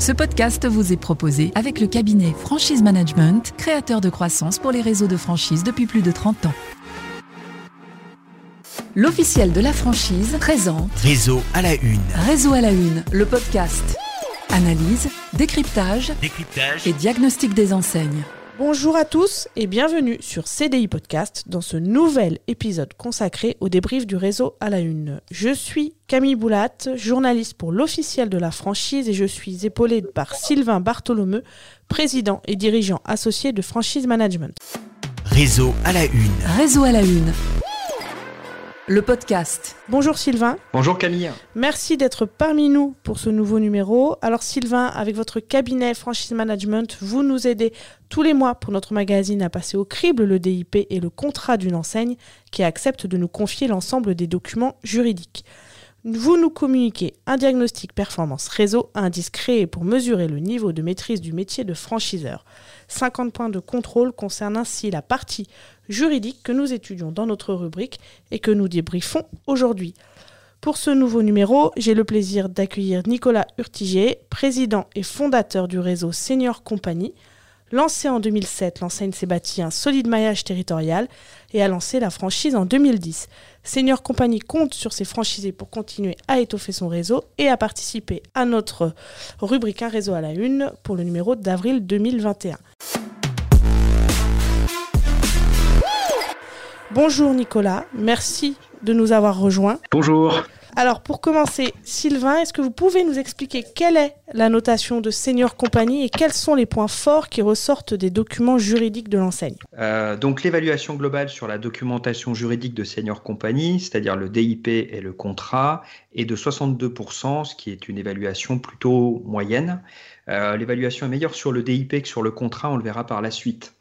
Ce podcast vous est proposé avec le cabinet Franchise Management, créateur de croissance pour les réseaux de franchise depuis plus de 30 ans. L'officiel de la franchise présente Réseau à la une. Réseau à la une, le podcast. Analyse, décryptage Décryptage. et diagnostic des enseignes. Bonjour à tous et bienvenue sur CDI Podcast dans ce nouvel épisode consacré au débrief du réseau à la une. Je suis Camille Boulat, journaliste pour l'officiel de la franchise et je suis épaulée par Sylvain Bartholomeu, président et dirigeant associé de Franchise Management. Réseau à la une. Réseau à la une. Le podcast. Bonjour Sylvain, Bonjour Camille. merci d'être parmi nous pour ce nouveau numéro. Alors Sylvain, avec votre cabinet Franchise Management, vous nous aidez tous les mois pour notre magazine à passer au crible le DIP et le contrat d'une enseigne qui accepte de nous confier l'ensemble des documents juridiques. Vous nous communiquez un diagnostic performance réseau, indice créé pour mesurer le niveau de maîtrise du métier de franchiseur. 50 points de contrôle concernent ainsi la partie juridique que nous étudions dans notre rubrique et que nous débriefons aujourd'hui. Pour ce nouveau numéro, j'ai le plaisir d'accueillir Nicolas Urtiger, président et fondateur du réseau Senior Compagnie. Lancé en 2007, l'enseigne s'est bâtie un solide maillage territorial et a lancé la franchise en 2010. Senior Compagnie compte sur ses franchisés pour continuer à étoffer son réseau et à participer à notre rubrique Un réseau à la une pour le numéro d'avril 2021. Bonjour Nicolas, merci de nous avoir rejoints. Bonjour. Alors pour commencer, Sylvain, est-ce que vous pouvez nous expliquer quelle est la notation de Senior Compagnie et quels sont les points forts qui ressortent des documents juridiques de l'enseigne? Euh, donc l'évaluation globale sur la documentation juridique de Senior Company, c'est-à-dire le DIP et le contrat, est de 62%, ce qui est une évaluation plutôt moyenne. Euh, l'évaluation est meilleure sur le DIP que sur le contrat, on le verra par la suite.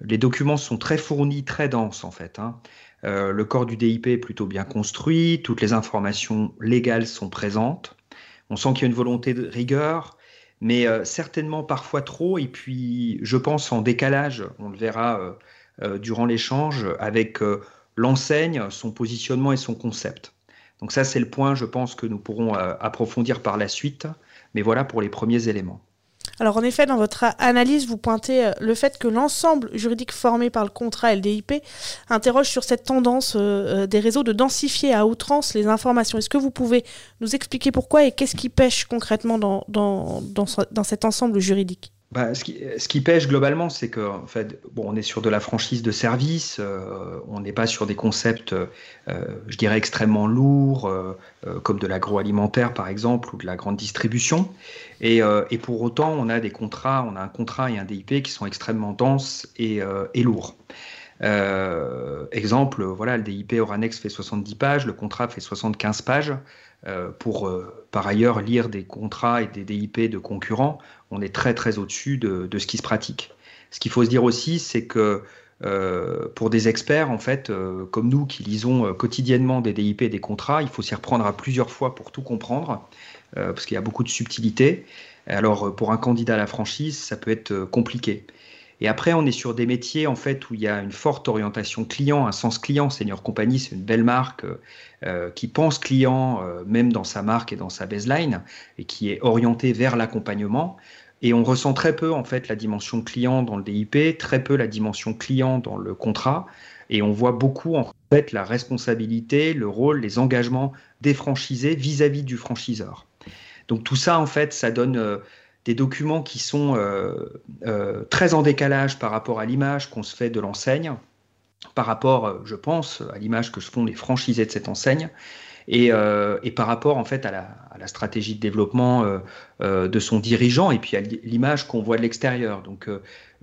Les documents sont très fournis, très denses en fait. hein. Euh, le corps du DIP est plutôt bien construit, toutes les informations légales sont présentes. On sent qu'il y a une volonté de rigueur, mais euh, certainement parfois trop, et puis je pense en décalage, on le verra euh, durant l'échange, avec l'enseigne, son positionnement et son concept. Donc ça, c'est le point, je pense, que nous pourrons approfondir par la suite, mais voilà pour les premiers éléments. Alors en effet, dans votre analyse, vous pointez euh, le fait que l'ensemble juridique formé par le contrat et le DIP interroge sur cette tendance euh, euh, des réseaux de densifier à outrance les informations. Est-ce que vous pouvez nous expliquer pourquoi et qu'est-ce qui pêche concrètement dans, dans, dans cet ensemble juridique? Bah, ce, qui, ce pêche globalement, c'est que fait, bon, on est sur de la franchise de service, euh, on n'est pas sur des concepts, euh, je dirais, extrêmement lourds, euh, euh, comme de l'agroalimentaire par exemple, ou de la grande distribution. Et, pour autant, on a des contrats, on a un contrat et un DIP qui sont extrêmement denses et, et lourds. Exemple, voilà, le DIP Oranex fait 70 pages, le contrat fait 75 pages. Euh, pour euh, par ailleurs lire des contrats et des DIP de concurrents, on est très très au-dessus de, de ce qui se pratique. Ce qu'il faut se dire aussi, c'est que euh, pour des experts, en fait, comme nous qui lisons quotidiennement des DIP et des contrats, il faut s'y reprendre à plusieurs fois pour tout comprendre, parce qu'il y a beaucoup de subtilités. Alors, pour un candidat à la franchise, ça peut être compliqué. Et après, on est sur des métiers en fait où il y a une forte orientation client, un sens client. Senior Company, c'est une belle marque euh, euh, qui pense client, euh, même dans sa marque et dans sa baseline, et qui est orientée vers l'accompagnement. Et on ressent très peu en fait la dimension client dans le DIP, très peu la dimension client dans le contrat, et on voit beaucoup en fait la responsabilité, le rôle, les engagements des franchisés vis-à-vis du franchiseur. Donc tout ça en fait, ça donne des documents qui sont euh, euh, très en décalage par rapport à l'image qu'on se fait de l'enseigne, par rapport, euh, je pense, à l'image que se font les franchisés de cette enseigne, et, et par rapport en fait à la, stratégie de développement de son dirigeant et puis à l'image qu'on voit de l'extérieur. Donc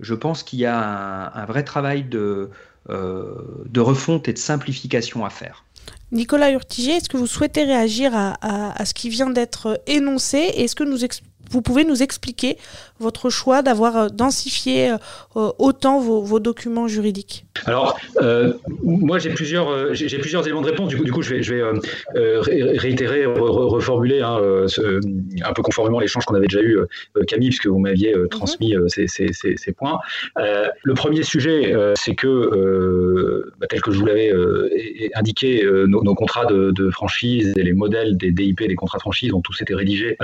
je pense qu'il y a un, vrai travail de, de refonte et de simplification à faire. Nicolas Urtiger, est-ce que vous souhaitez réagir à, à- ce qui vient d'être énoncé est-ce que nous vous pouvez nous expliquer votre choix d'avoir euh, densifié euh, autant vos, vos documents juridiques? Alors, euh, moi, j'ai plusieurs, j'ai plusieurs éléments de réponse. Du coup, du coup je vais, je vais euh, ré- réitérer, re- re- reformuler hein, ce- un peu conformément à l'échange qu'on avait déjà eu, Camille, puisque vous m'aviez transmis euh, ces, ces- ces- ces points. Euh, le premier sujet, c'est que, bah, tel que je vous l'avais indiqué, nos, nos contrats de, de franchise et les modèles des DIP, des contrats de franchise, ont tous été rédigés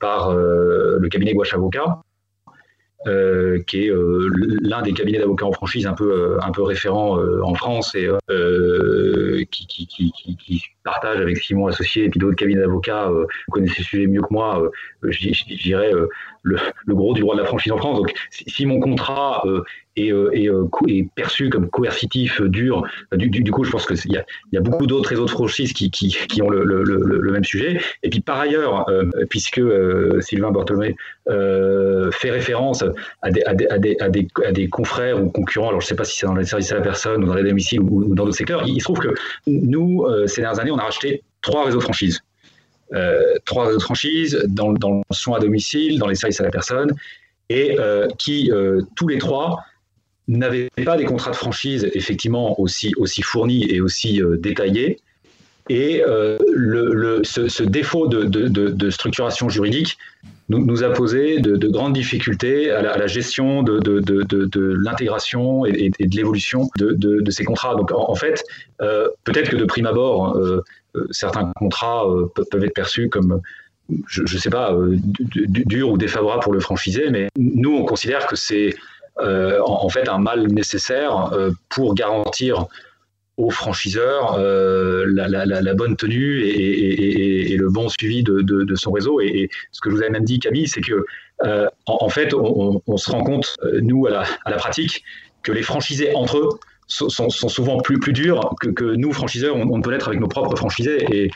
par le cabinet Gouache Avocat, euh, qui est euh, l'un des cabinets d'avocats en franchise un peu, euh, un peu référent en France et qui, partage avec Simon Associé et puis d'autres cabinets d'avocats, vous connaissez le sujet mieux que moi, je, dirais le, le, gros du droit de la franchise en France. Donc si, mon contrat est, est, est, perçu comme coercitif, dur, du, coup je pense qu'il y a, beaucoup d'autres réseaux de franchise qui, ont le, même sujet. Et puis par ailleurs, puisque Sylvain Bartholomé fait référence à des, confrères ou concurrents, alors je ne sais pas si c'est dans les services à la personne ou dans les domiciles ou, dans d'autres secteurs, il, se trouve que nous, euh, ces dernières années, on a racheté trois réseaux de franchise. Euh, trois réseaux de franchise dans, dans, le soin à domicile, dans les services à la personne, et euh, qui, tous les trois, n'avaient pas des contrats de franchise effectivement aussi, aussi fournis et aussi détaillés. Et le, le, ce, défaut de, de, de, structuration juridique nous, nous a posé de, de, grandes difficultés à la, gestion de, l'intégration et, de l'évolution de, ces contrats. Donc en, fait, euh, peut-être que de prime abord, euh, euh, certains contrats peuvent être perçus comme je ne sais pas, dur ou défavorable pour le franchisé, mais nous, on considère que c'est en, en, fait un mal nécessaire pour garantir aux franchiseurs euh, la, bonne tenue et, le bon suivi de, son réseau. Et, ce que je vous avais même dit, Camille, c'est que euh, en, fait, on, se rend compte, euh, nous, à la, à la pratique, que les franchisés entre eux sont, souvent plus, durs que, nous, franchiseurs, on, on, peut l'être avec nos propres franchisés. Et,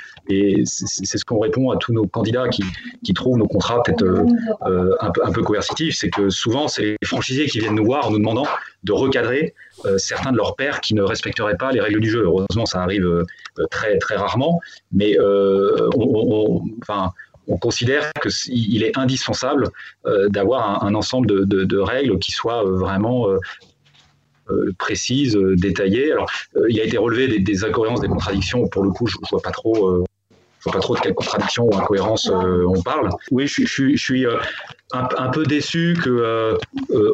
c'est ce qu'on répond à tous nos candidats qui, trouvent nos contrats peut-être euh, euh, un, peu, coercitifs. C'est que souvent, c'est les franchisés qui viennent nous voir en nous demandant de recadrer euh, certains de leurs pairs qui ne respecteraient pas les règles du jeu. Heureusement, ça arrive très, très rarement. Mais on, enfin, on considère qu'il est indispensable d'avoir un, ensemble de, règles qui soient vraiment précise, euh, détaillée. Alors, euh, il a été relevé des, incohérences, des contradictions. Pour le coup, je ne vois pas trop. je vois pas trop de quelles contradictions ou incohérences on parle. Oui, je, suis un, peu déçu que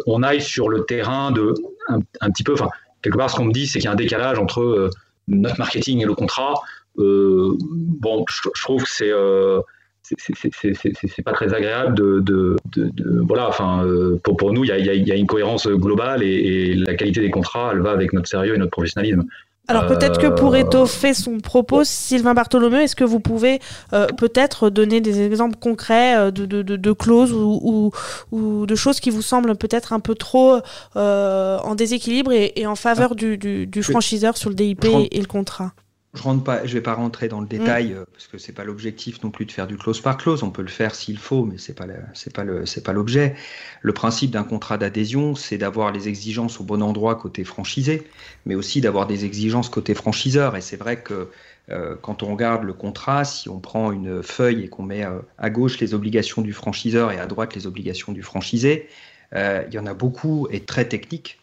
on aille sur le terrain de un, petit peu. Enfin, quelque part, ce qu'on me dit, c'est qu'il y a un décalage entre notre marketing et le contrat. bon, je, trouve que c'est c'est pas très agréable de, de, de, voilà enfin euh, pour, pour nous il y a, y a, une cohérence globale et, la qualité des contrats elle va avec notre sérieux et notre professionnalisme alors peut-être que pour euh, étoffer son propos, Sylvain Bartholomeu, est-ce que vous pouvez euh, peut-être donner des exemples concrets de, de, de, clauses ou, ou, ou, de choses qui vous semblent peut-être un peu trop en déséquilibre et, et en faveur ah. du, du, du, franchiseur sur le DIP et le contrat? Je rentre pas, je vais pas rentrer dans le détail mm. euh, parce que c'est pas l'objectif non plus de faire du close par close. On peut le faire s'il faut, mais c'est pas c'est pas le c'est pas l'objet. Le principe d'un contrat d'adhésion, c'est d'avoir les exigences au bon endroit côté franchisé, mais aussi d'avoir des exigences côté franchiseur. Et c'est vrai que euh, quand on regarde le contrat, si on prend une feuille et qu'on met euh, à gauche les obligations du franchiseur et à droite les obligations du franchisé, il y en a beaucoup et très techniques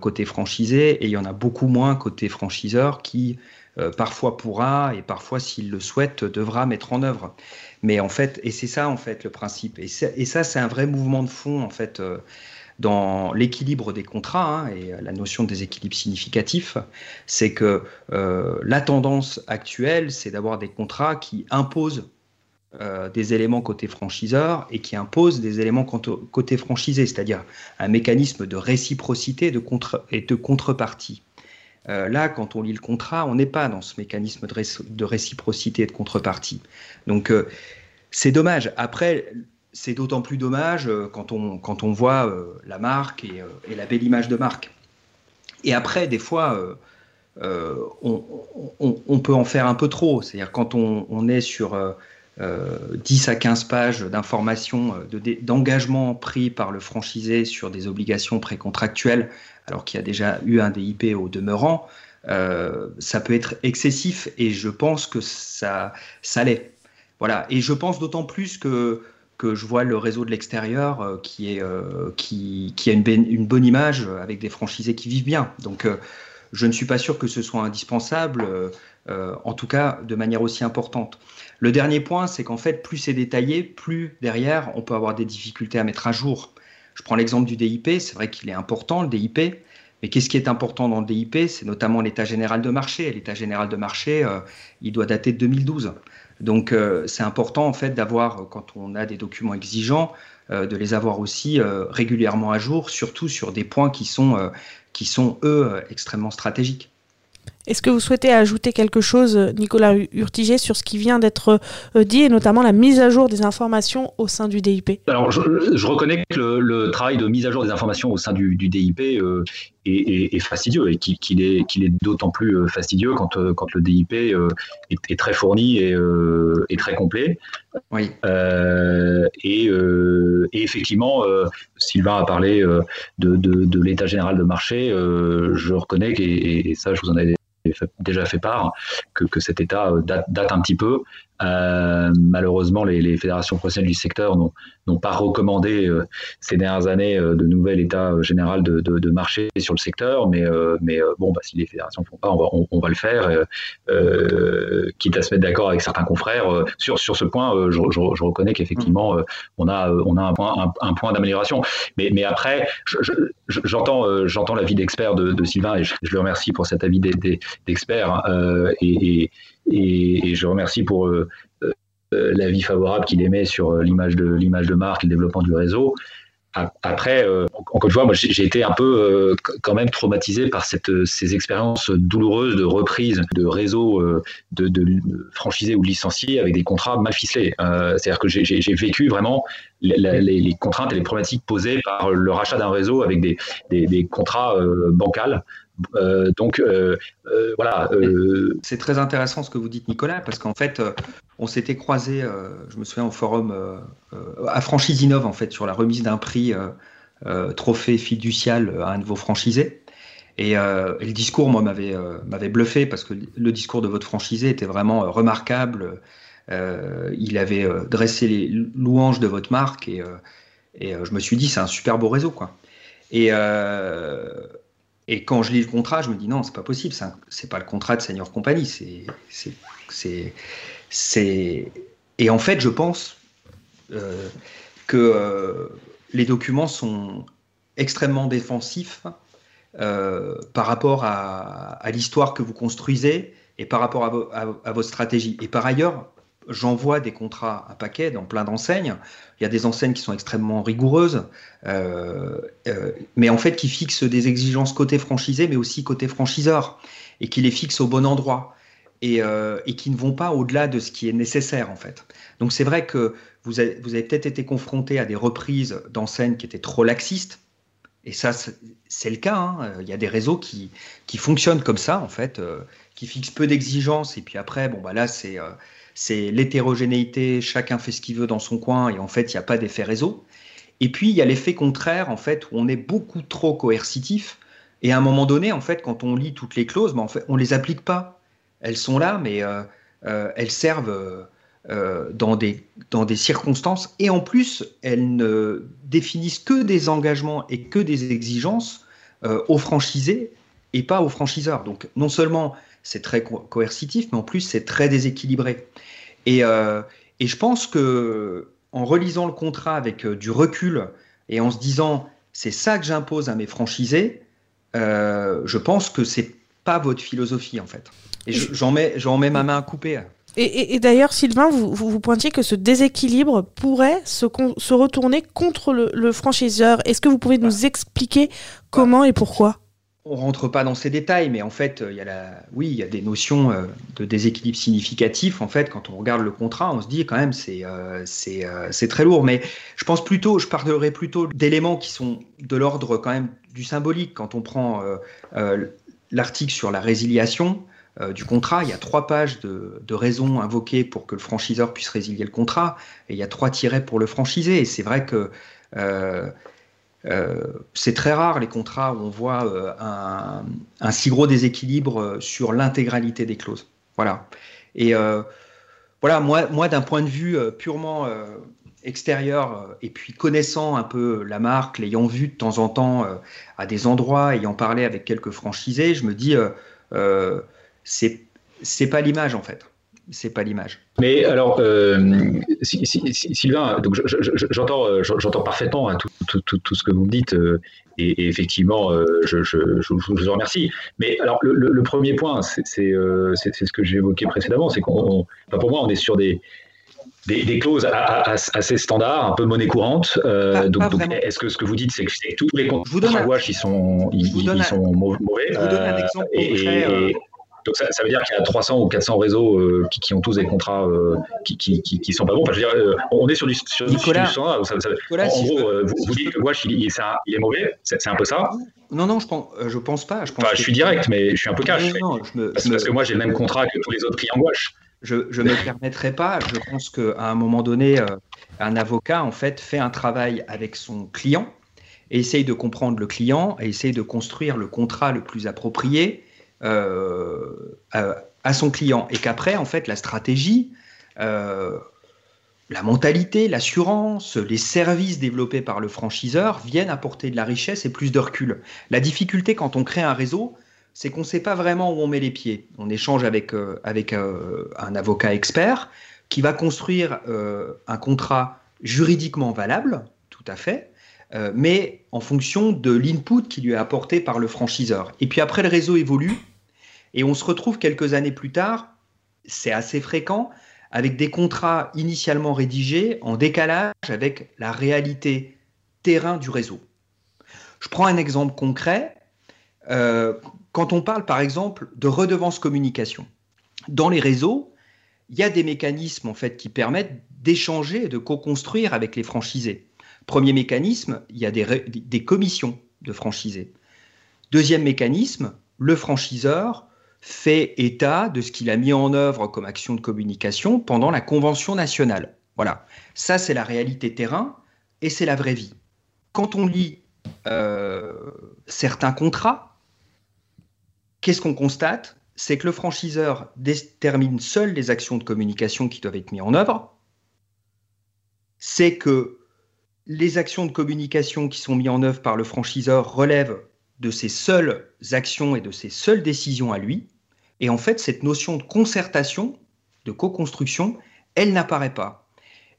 côté franchisé et il y en a beaucoup moins côté franchiseur qui euh, parfois pourra et parfois, s'il le souhaite, devra mettre en œuvre. Mais en fait, et c'est ça en fait le principe. Et, ça, c'est un vrai mouvement de fond en fait euh, dans l'équilibre des contrats hein, et la notion des équilibres significatifs, c'est que euh, la tendance actuelle, c'est d'avoir des contrats qui imposent des éléments côté franchiseur et qui imposent des éléments côté franchisé, c'est-à-dire un mécanisme de réciprocité de contre et de contrepartie. Euh, là, quand on lit le contrat, on n'est pas dans ce mécanisme de, réciprocité et de contrepartie. Donc, euh, c'est dommage. Après, c'est d'autant plus dommage euh, quand, on, quand on voit la marque et, la belle image de marque. Et après, des fois, on, peut en faire un peu trop. C'est-à-dire quand on, est sur 10 à 15 pages d'informations, d'engagement pris par le franchisé sur des obligations précontractuelles alors qu'il y a déjà eu un DIP au demeurant, euh, ça peut être excessif et je pense que ça, ça l'est. Voilà. Et je pense d'autant plus que, que je vois le réseau de l'extérieur euh, qui, euh, qui, a une, une, bonne image avec des franchisés qui vivent bien. Donc je ne suis pas sûr que ce soit indispensable, en tout cas de manière aussi importante. Le dernier point, c'est qu'en fait, plus c'est détaillé, plus derrière, on peut avoir des difficultés à mettre à jour. Je prends l'exemple du DIP, c'est vrai qu'il est important, le DIP, mais qu'est-ce qui est important dans le DIP C'est notamment l'état général de marché. L'état général de marché, euh, il doit dater de 2012. Donc c'est important en fait d'avoir, quand on a des documents exigeants, de les avoir aussi régulièrement à jour, surtout sur des points qui sont, qui sont eux, extrêmement stratégiques. Est-ce que vous souhaitez ajouter quelque chose, Nicolas Urtiger, sur ce qui vient d'être euh, dit, et notamment la mise à jour des informations au sein du DIP Alors, je, reconnais que le, travail de mise à jour des informations au sein du, DIP euh, est, fastidieux, et qu'il est, est d'autant plus euh, fastidieux quand, quand le DIP est, très fourni et, très complet. Oui. Et, effectivement, Sylvain a parlé de, l'état général de marché. je reconnais, et, et ça, je vous en avais déjà fait part, que, cet état euh, date, un petit peu. Euh, malheureusement, les, les, fédérations professionnelles du secteur n'ont pas recommandé euh, ces dernières années euh, de nouvel état général de, de, de, marché sur le secteur, mais, mais bon, bah, si les fédérations ne font pas, on va, on, va le faire, quitte à se mettre d'accord avec certains confrères. sur, sur ce point, je, je, je reconnais qu'effectivement, on a, on a un point, un, point d'amélioration. Mais, mais après, j'entends l'avis d'expert de, de, Sylvain et je, le remercie pour cet avis d'expert. Hein, et, et et, je remercie pour l'avis favorable qu'il émet sur euh, l'image de l'image de marque et le développement du réseau. Après, encore une fois, moi, j'ai été un peu quand même traumatisé par cette, ces expériences douloureuses de reprise de réseaux de, de, franchisés ou licenciés avec des contrats mal ficelés. C'est-à-dire que j'ai vécu vraiment les, contraintes et les problématiques posées par le rachat d'un réseau avec des, des, des contrats bancals euh, donc euh, euh, voilà. C'est très intéressant ce que vous dites, Nicolas, parce qu'en fait, on s'était croisé, je me souviens, au forum à Franchise Innov, en fait, sur la remise d'un prix trophée fiducial à un de vos franchisés. Et, le discours, moi, m'avait m'avait bluffé parce que le discours de votre franchisé était vraiment remarquable. il avait dressé les louanges de votre marque et, et je me suis dit, c'est un super beau réseau, quoi. Et, et quand je lis le contrat, je me dis non, c'est pas possible, c'est pas le contrat de. C'est, c'est, Et en fait, je pense euh, que euh, les documents sont extrêmement défensifs euh, par rapport à, l'histoire que vous construisez et par rapport à, à, votre stratégie. Et par ailleurs, j'envoie des contrats à paquet dans plein d'enseignes. Il y a des enseignes qui sont extrêmement rigoureuses, euh, euh, mais en fait qui fixent des exigences côté franchisé, mais aussi côté franchiseur, et qui les fixent au bon endroit, et, euh, qui ne vont pas au-delà de ce qui est nécessaire en fait. Donc c'est vrai que vous avez, peut-être été confronté à des reprises d'enseignes qui étaient trop laxistes, et ça c'est le cas. Hein. Il y a des réseaux qui, qui fonctionnent comme ça en fait, qui fixent peu d'exigences, et puis après, bon bah là c'est c'est l'hétérogénéité, chacun fait ce qu'il veut dans son coin et en fait, il n'y a pas d'effet réseau. Et puis, il y a l'effet contraire, en fait, où on est beaucoup trop coercitif. Et à un moment donné, en fait, quand on lit toutes les clauses, ben, en fait, on les applique pas. Elles sont là, mais euh, euh, elles servent euh, dans, des, dans des circonstances. Et en plus, elles ne définissent que des engagements et que des exigences aux franchisés et pas aux franchiseurs. Donc, non seulement c'est très coercitif, mais en plus c'est très déséquilibré. Et, euh, et, je pense que en relisant le contrat avec euh, du recul et en se disant c'est ça que j'impose à mes franchisés, euh, je pense que c'est pas votre philosophie en fait. Et j'en mets, j'en mets ma main à couper. Et, d'ailleurs, Sylvain, vous, vous, pointiez que ce déséquilibre pourrait se, se retourner contre le, le franchiseur. Est-ce que vous pouvez nous bah. expliquer comment et pourquoi? On rentre pas dans ces détails, mais en fait, il y a oui, il y a des notions euh, de déséquilibre significatif. En fait, quand on regarde le contrat, on se dit quand même c'est euh, euh, c'est très lourd. Mais je pense plutôt, je parlerai plutôt d'éléments qui sont de l'ordre quand même du symbolique. Quand on prend l'article sur la résiliation du contrat, il y a trois pages de, raisons invoquées pour que le franchiseur puisse résilier le contrat, et il y a trois tirets pour le franchisé. Et c'est vrai que euh, c'est très rare les contrats où on voit euh, un, si gros déséquilibre euh, sur l'intégralité des clauses. Voilà. Et voilà, moi, moi d'un point de vue purement extérieur et puis connaissant un peu la marque, l'ayant vu de temps en temps à des endroits, ayant parlé avec quelques franchisés, je me dis c'est c'est pas l'image en fait. C'est pas l'image. Mais alors, Sylvain, donc j'entends, j'entends parfaitement hein, tout, tout, tout, ce que vous me dites, et, effectivement, je, je, vous remercie. Mais alors, le, premier point, c'est ce que j'ai évoqué précédemment, c'est qu'on, pour moi, on est sur des des, clauses assez standards, un peu monnaie courante. Euh, donc, est-ce que ce que vous dites, c'est que tous les contrats gouache, ils sont, ils, sont mauvais Je vous donne un exemple concret. Euh. Donc ça, veut dire qu'il y a 300 ou 400 réseaux euh, qui, ont tous des contrats qui, qui, sont pas bons. Enfin, je veux dire, on est sur du, sur Nicolas, standard. en gros, vous, dites que gouache, il, est mauvais. C'est un peu ça non, non, je pense, je pense pas. Je, pense je suis direct, mais je suis un peu cash. parce, que moi, j'ai le même contrat que tous les autres clients gouache je ne me permettrai pas. Je pense qu'à un moment donné, euh, un avocat en fait fait un travail avec son client et essaye de comprendre le client et essaye de construire le contrat le plus approprié euh, à, son client. Et qu'après, en fait, la stratégie, euh, la mentalité, l'assurance, les services développés par le franchiseur viennent apporter de la richesse et plus de recul. La difficulté quand on crée un réseau, c'est qu'on ne sait pas vraiment où on met les pieds. On échange avec, euh, avec un avocat expert qui va construire un contrat juridiquement valable, tout à fait, mais en fonction de l'input qui lui est apporté par le franchiseur. Et puis après, le réseau évolue et on se retrouve quelques années plus tard, c'est assez fréquent, avec des contrats initialement rédigés en décalage avec la réalité terrain du réseau. Je prends un exemple concret. Quand on parle par exemple de redevance communication, dans les réseaux, il y a des mécanismes en fait qui permettent d'échanger et de co-construire avec les franchisés. Premier mécanisme, il y a des, commissions de franchisés. Deuxième mécanisme, le franchiseur fait état de ce qu'il a mis en œuvre comme action de communication pendant la convention nationale. Voilà, ça c'est la réalité terrain et c'est la vraie vie. Quand on lit euh, certains contrats, Qu'est-ce qu'on constate? C'est que le franchiseur détermine seul les actions de communication qui doivent être mises en œuvre. C'est que les actions de communication qui sont mises en œuvre par le franchiseur relèvent de ses seules actions et de ses seules décisions à lui. Et en fait, cette notion de concertation, de co-construction, elle n'apparaît pas.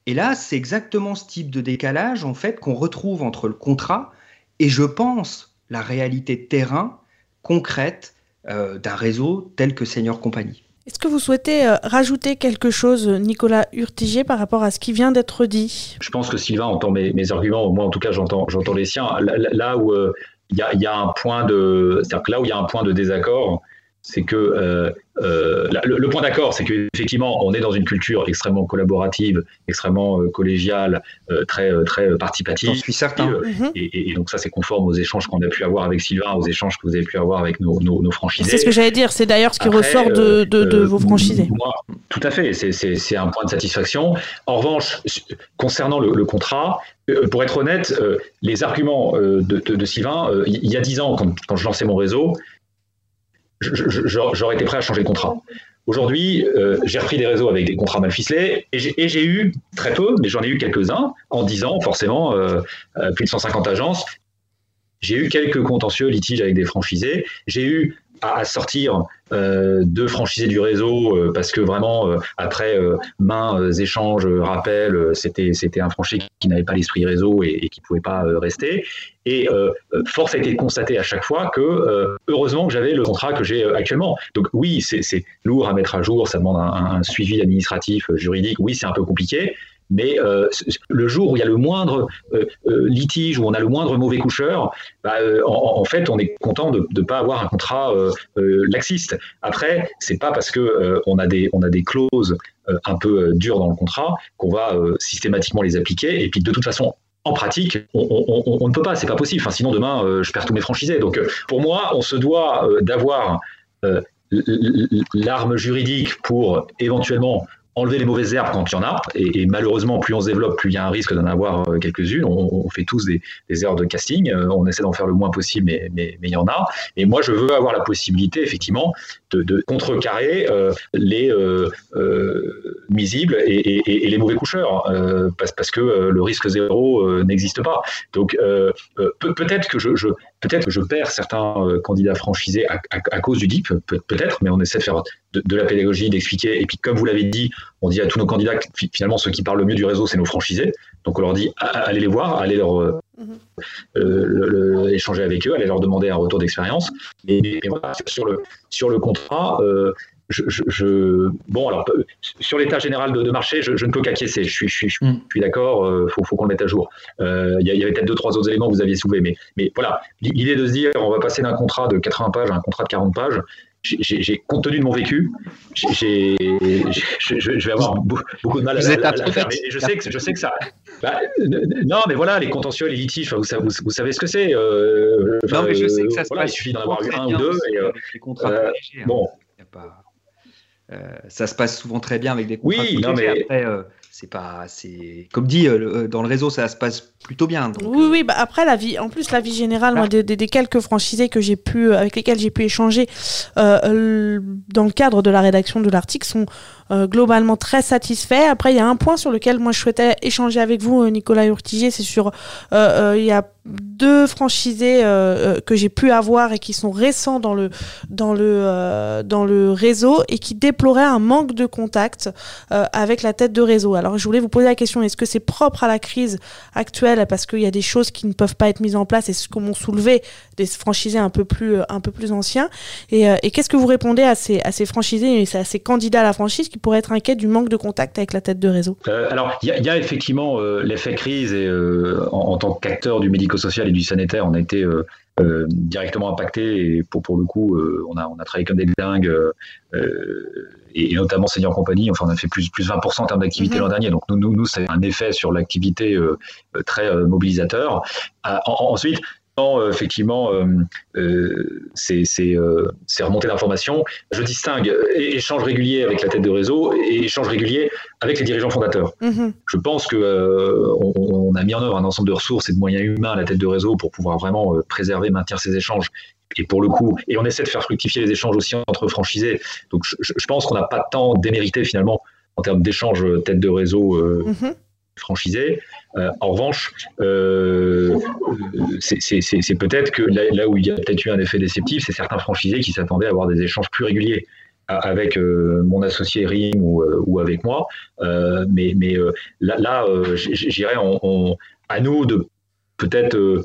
Et là, c'est exactement ce type de décalage en fait qu'on retrouve entre le contrat et, je pense, la réalité terrain concrète euh, d'un réseau tel que Senior Company. Est-ce que vous souhaitez euh, rajouter quelque chose, Nicolas Urtiger, par rapport à ce qui vient d'être dit? Je pense que Sylvain entend mes, arguments, moi en tout cas j'entends, les siens. Là, où euh, il y, a, là où il y a un point de désaccord, c'est que euh, le, point d'accord, c'est qu'effectivement, on est dans une culture extrêmement collaborative, extrêmement euh, collégiale, euh, très, très participative. J'en suis certain. Mhm. Et, donc ça, c'est conforme aux échanges qu'on a pu avoir avec Sylvain, aux échanges que vous avez pu avoir avec nos, nos, franchisés. C'est ce que j'allais dire, c'est d'ailleurs ce qui ressort de, de, vos franchisés. tout à fait, c'est un point de satisfaction. En revanche, concernant le, contrat, pour être honnête, les arguments de, de, Sylvain, il y a dix ans, quand, quand je lançais mon réseau, j'aurais été prêt à changer de contrat. Aujourd'hui, euh, j'ai repris des réseaux avec des contrats mal ficelés et j'ai eu très peu, mais j'en ai eu quelques-uns en 10 ans, forcément, euh, euh, plus de 150 agences. J'ai eu quelques contentieux, litiges avec des franchisés. J'ai eu à, sortir euh, de franchisés du réseau euh, parce que vraiment euh, après mains échanges rappels c'était c'était un franchisé qui, n'avait pas l'esprit réseau et, et qui pouvait pas rester. Et force a été de constater à chaque fois que heureusement que j'avais le contrat que j'ai actuellement. Donc oui c'est lourd à mettre à jour ça demande un suivi administratif juridique. Oui c'est un peu compliqué mais euh, le jour où il y a le moindre euh, euh, litige, où on a le moindre mauvais coucheur, bah, en, fait, on est content de ne pas avoir un contrat laxiste. Après, c'est pas parce que on a des a des clauses un peu dures dans le contrat qu'on va systématiquement les appliquer. Et puis de toute façon, en pratique, on, ne peut pas, c'est pas possible. Sinon demain, je perds tous mes franchisés. Donc, pour moi, on se doit d'avoir l'arme juridique pour éventuellement enlever les mauvaises herbes quand il y en a. Et, malheureusement, plus on se développe, plus il y a un risque d'en avoir euh, quelques-unes. On, fait tous des, erreurs de casting. Euh, on essaie d'en faire le moins possible, mais, il y en a. Et moi, je veux avoir la possibilité, effectivement, de, contrecarrer euh, les misibles et, les mauvais coucheurs, parce, que le risque zéro n'existe pas. Donc, peut-être que je peut-être que je perds certains candidats franchisés à, à, cause du DIP, peut-être, mais on essaie de faire de, la pédagogie, d'expliquer. Et puis, comme vous l'avez dit, on dit à tous nos candidats que finalement, ceux qui parlent le mieux du réseau, c'est nos franchisés. Donc, on leur dit allez les voir, allez leur mhm. échanger avec eux, allez leur demander un retour d'expérience. Mais, voilà, sur le sur le contrat, je, bon, alors, sur l'état général de, marché, je, ne peux qu'acquiescer. Je suis, je suis, mm. d'accord, il euh, faut, faut qu'on le mette à jour. Euh, il y, avait peut-être deux, trois autres éléments que vous aviez soulevés, mais, mais voilà, l'idée de se dire, on va passer d'un contrat de 80 pages à un contrat de 40 pages, j'ai compte tenu de mon vécu, j'ai, je, vais avoir beaucoup de mal à, à, à, faire. je sais que je sais que ça. Bah, non, mais voilà, les contentieux, les litiges, vous, vous, vous, savez ce que c'est. Euh, non, mais je sais que ça se passe. Il suffit d'en avoir eu un ou deux. Et, les contrats euh, hein. bon. Pas... Euh, ça se passe souvent très bien avec des contrats oui, non, mais... Après, euh, c'est pas, c'est comme dit euh, dans le réseau, ça se passe plutôt bien. oui, oui. Bah après la vie, en plus la vie générale, moi, des, des, quelques franchisés que j'ai pu, avec lesquels j'ai pu échanger dans le cadre de la rédaction de l'article, sont globalement très satisfaits. Après, il y a un point sur lequel moi je souhaitais échanger avec vous, Nicolas Urtiger, c'est sur, il y a deux franchisés euh, euh, que j'ai pu avoir et qui sont récents dans le, dans le, euh, dans le réseau et qui déploraient un manque de contact avec la tête de réseau. Alors je voulais vous poser la question, est-ce que c'est propre à la crise actuelle? Parce qu'il y a des choses qui ne peuvent pas être mises en place et ce que m'ont soulevé des franchisés un peu plus, un peu plus anciens Et, qu'est-ce que vous répondez à ces, à ces franchisés et à ces candidats à la franchise pourraient être inquiets du manque de contact avec la tête de réseau Alors il y, y, a effectivement l'effet crise et en, en, tant qu'acteur du médico social et du sanitaire, on a été euh, euh, directement impacté et pour, pour le coup, euh, on, a, on a travaillé comme des dingues et, notamment Senior Compagnie, enfin on a fait plus, plus 20% en termes d'activité mhm. l'an dernier. Donc nous, nous, nous c'est un effet sur l'activité très mobilisateur. ensuite, euh, effectivement, euh, euh, c'est remonter l'information. Je distingue échange régulier avec la tête de réseau et échange régulier avec les dirigeants fondateurs. Mm-hmm. Je pense que on, a mis en œuvre un ensemble de ressources et de moyens humains à la tête de réseau pour pouvoir vraiment préserver, maintenir ces échanges. Et pour le coup, et on essaie de faire fructifier les échanges aussi entre franchisés. Donc je, pense qu'on n'a pas tant démérité finalement en termes d'échanges tête de réseau. Mm-hmm franchisé. Euh, en revanche, euh, c'est peut-être que là, où il y a peut-être eu un effet déceptif, c'est certains franchisés qui s'attendaient à avoir des échanges plus réguliers avec euh, mon associé RIM ou, avec moi. mais mais là, là j'irais à nous de peut-être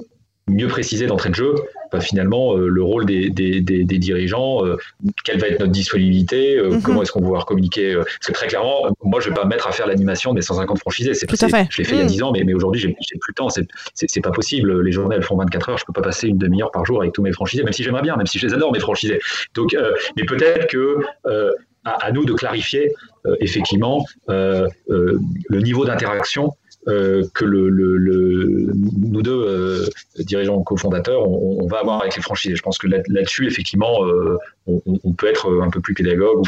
mieux préciser d'entrée de jeu finalement euh, le rôle des, dirigeants, euh, quelle va être notre disponibilité, euh, mhm. comment est-ce qu'on va pouvoir communiquer. parce que très clairement, moi, je vais pas me mettre à faire l'animation des 150 franchisés. C'est, Tout à fait. Je l'ai fait il y a 10 mhm. ans, mais, mais aujourd'hui, j'ai, plus le temps. C'est, pas possible. Les journées, elles font 24 heures. Je peux pas passer une demi-heure par jour avec tous mes franchisés, même si j'aimerais bien, même si je les adore, mes franchisés. Donc, mais peut-être que à, nous de clarifier effectivement le niveau d'interaction euh, que nous deux euh, dirigeants cofondateurs, on, va avoir avec les franchisés. Je pense que là-dessus, effectivement, euh, on, peut être un peu plus pédagogue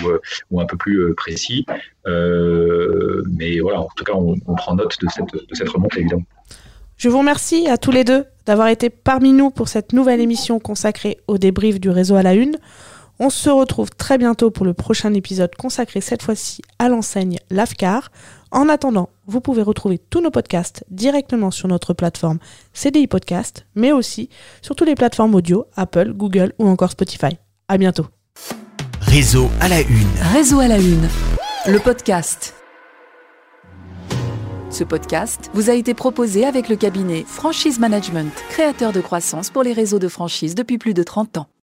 ou, un peu plus précis. mais voilà, en tout cas, on, prend note de cette, de remontée, évidemment. Je vous remercie à tous les deux d'avoir été parmi nous pour cette nouvelle émission consacrée au débrief du réseau à la une. On se retrouve très bientôt pour le prochain épisode consacré cette fois-ci à l'enseigne Lavcar. En attendant, vous pouvez retrouver tous nos podcasts directement sur notre plateforme CDI Podcast, mais aussi sur toutes les plateformes audio, Apple, Google ou encore Spotify. À bientôt. Réseau à la une. Réseau à la une. Le podcast. Ce podcast vous a été proposé avec le cabinet Franchise Management, créateur de croissance pour les réseaux de franchise depuis plus de 30 ans.